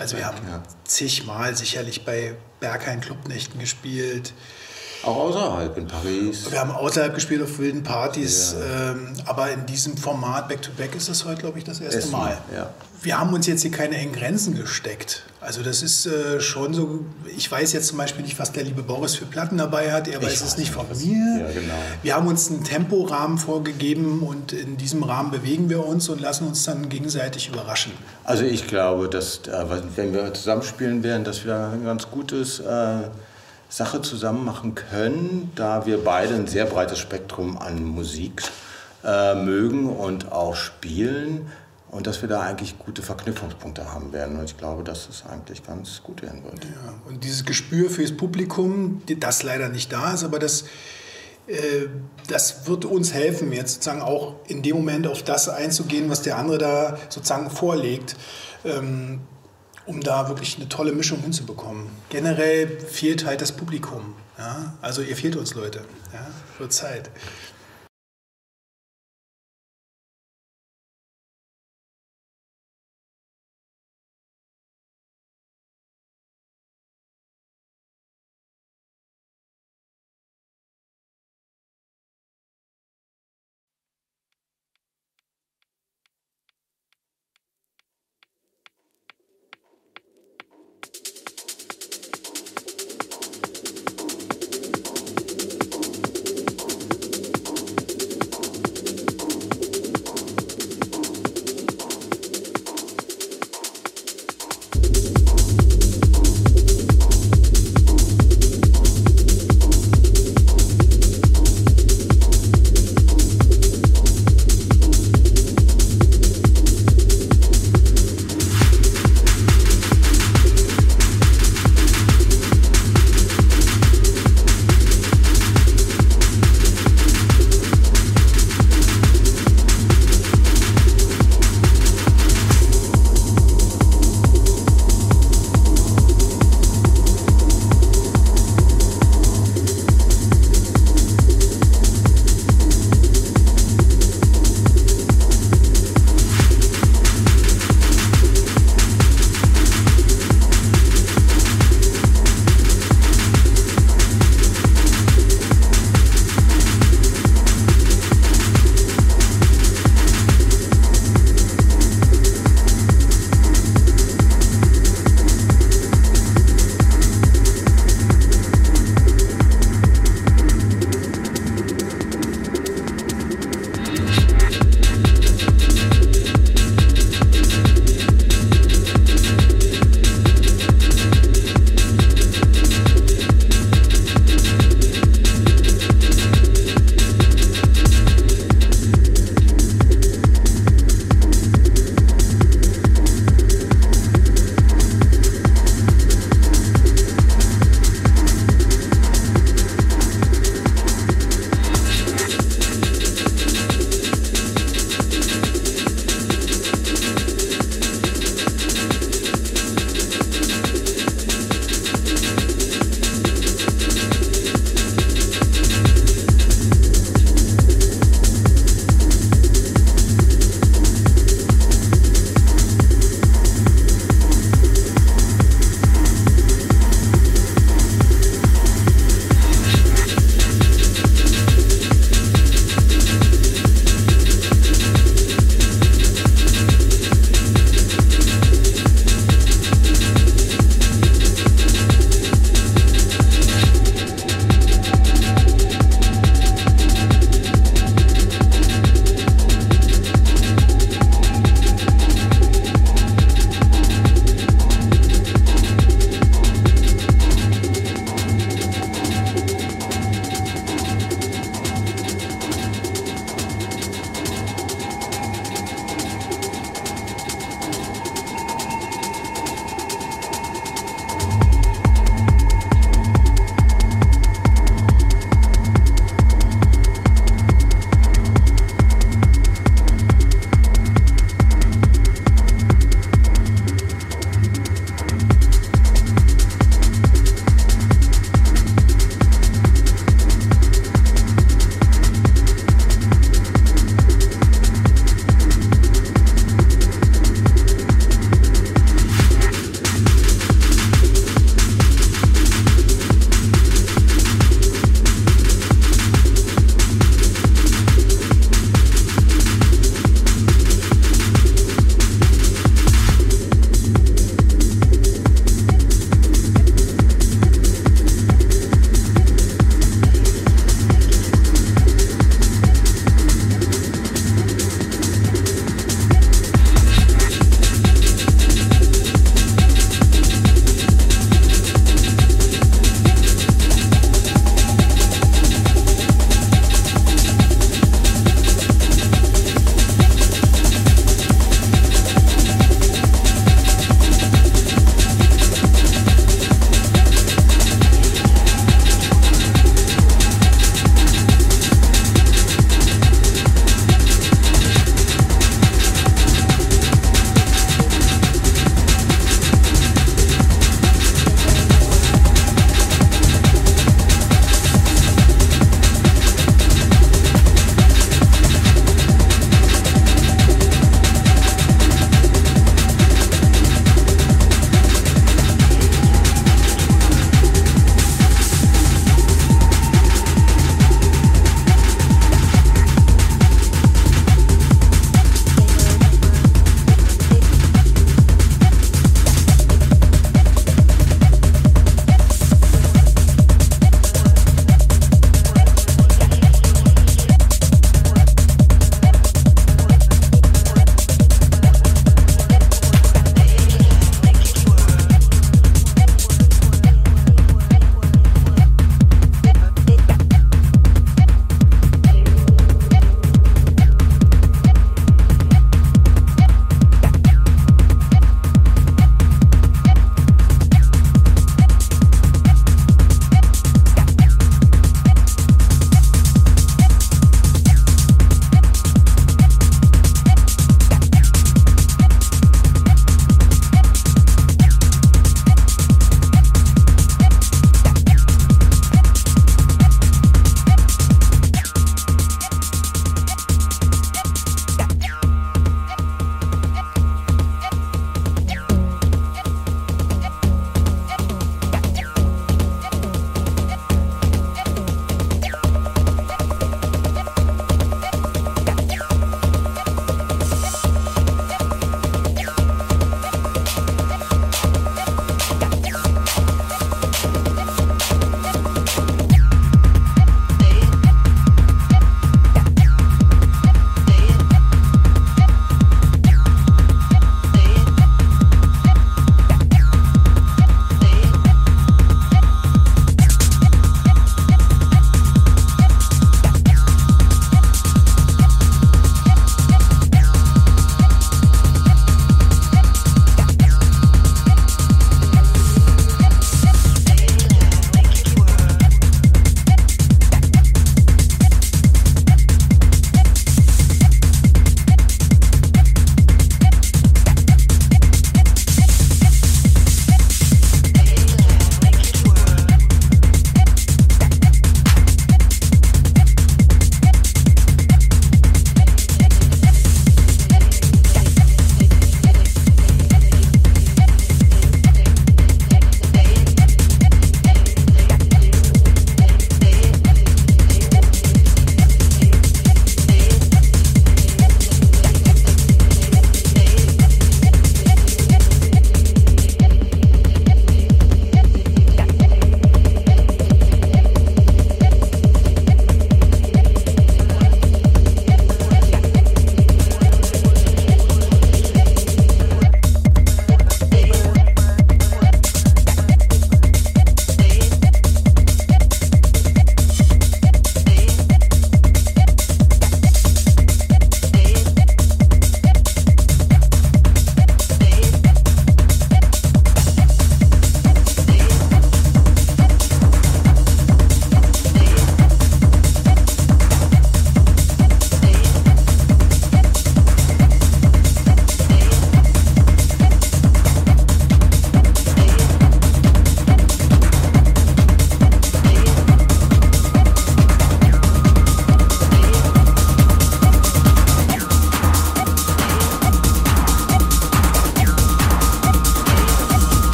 Also wir haben ja. zigmal sicherlich bei Berghain Clubnächten gespielt. Auch außerhalb, in Paris. Wir haben außerhalb gespielt auf wilden Partys, ja. ähm, aber in diesem Format Back-to-Back -back ist das heute, glaube ich, das erste Essen, Mal. Ja. Wir haben uns jetzt hier keine engen Grenzen gesteckt. Also das ist äh, schon so, ich weiß jetzt zum Beispiel nicht, was der liebe Boris für Platten dabei hat, er weiß es nicht von mir. Ja, genau. Wir haben uns einen Temporahmen vorgegeben und in diesem Rahmen bewegen wir uns und lassen uns dann gegenseitig überraschen. Also ich glaube, dass äh, wenn wir zusammenspielen werden, dass wir ein ganz gutes... Äh Sache zusammen machen können, da wir beide ein sehr breites Spektrum an Musik äh, mögen und auch spielen und dass wir da eigentlich gute Verknüpfungspunkte haben werden. Und ich glaube, dass es eigentlich ganz gut werden wird. Ja, und dieses Gespür fürs Publikum, das leider nicht da ist, aber das, äh, das wird uns helfen, jetzt sozusagen auch in dem Moment auf das einzugehen, was der andere da sozusagen vorlegt. Ähm, um da wirklich eine tolle Mischung hinzubekommen. Generell fehlt halt das Publikum. Ja? Also ihr fehlt uns Leute. Ja? Wird Zeit.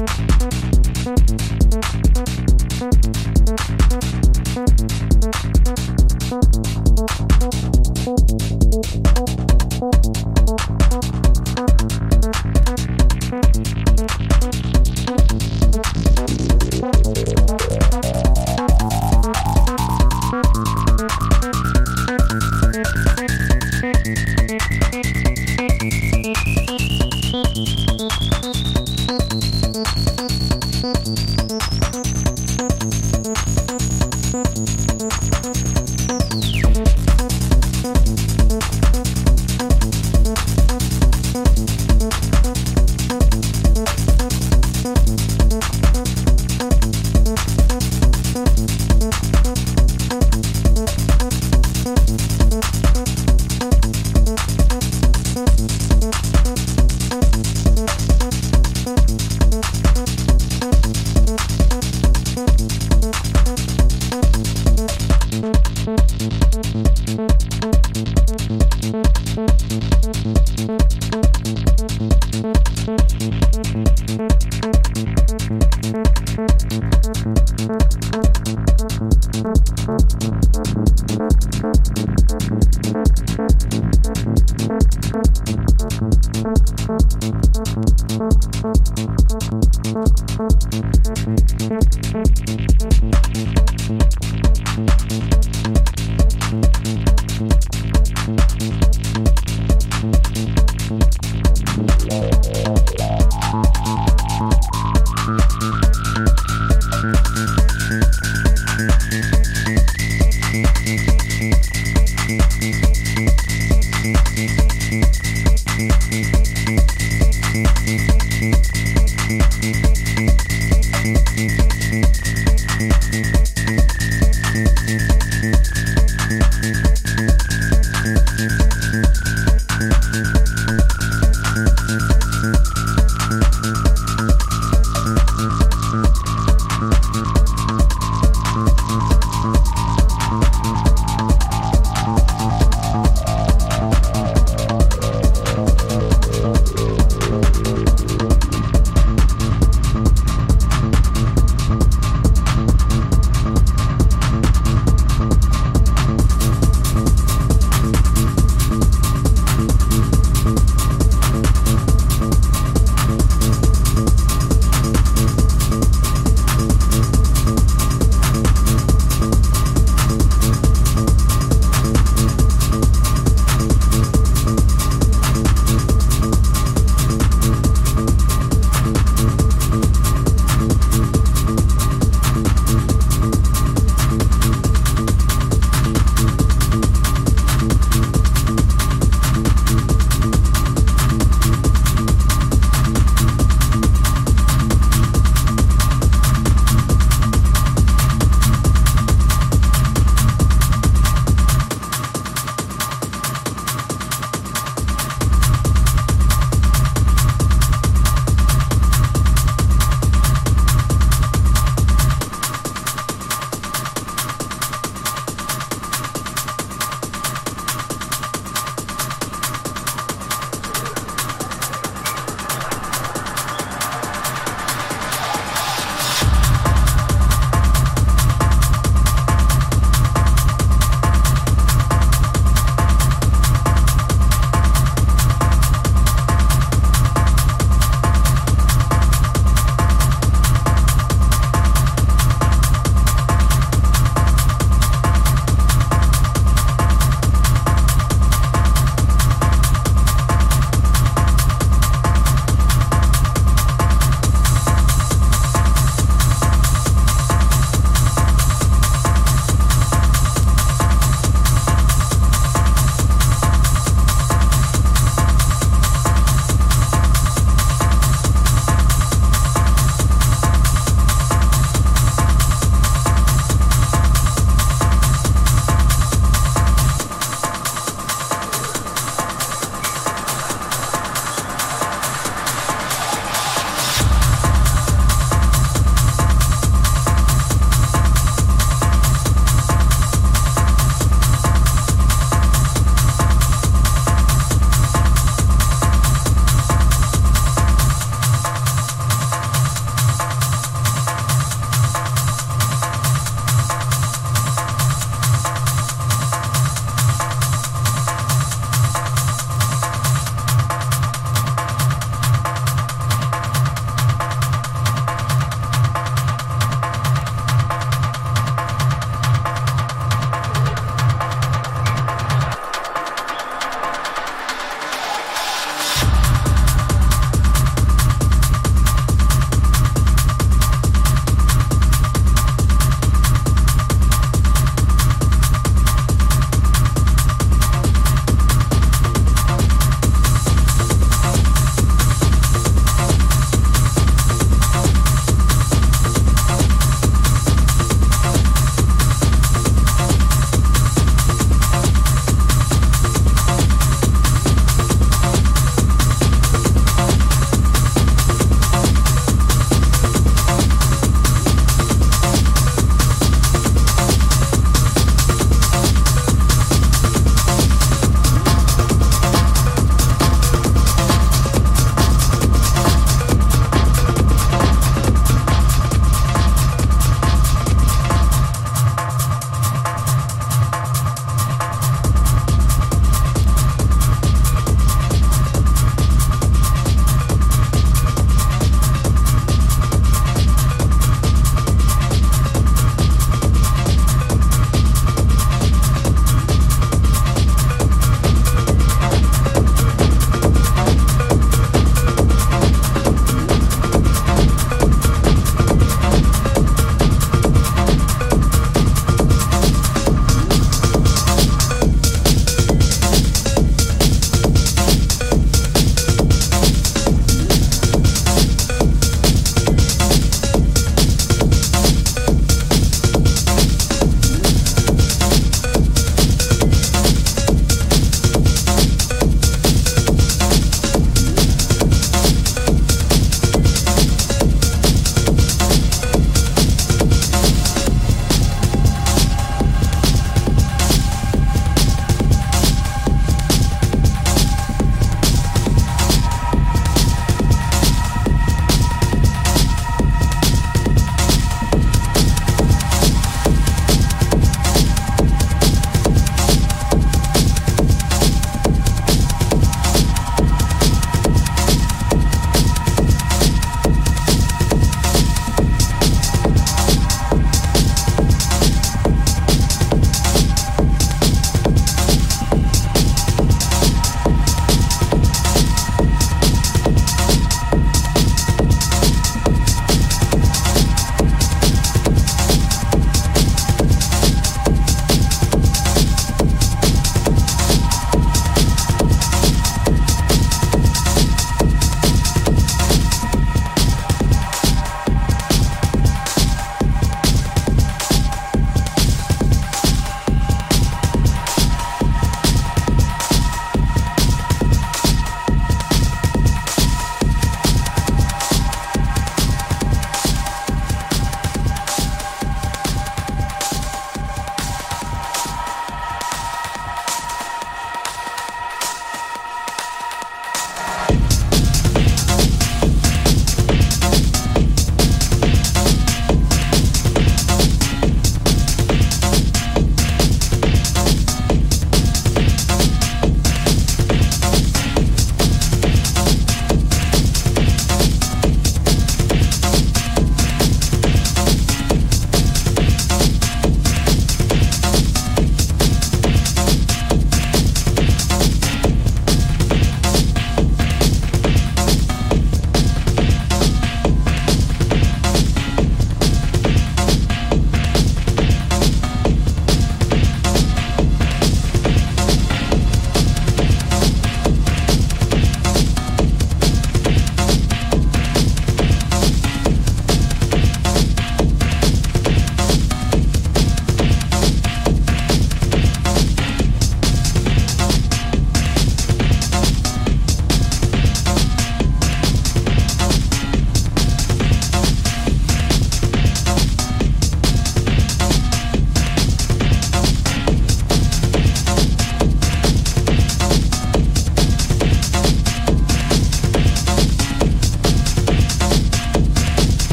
Thank you.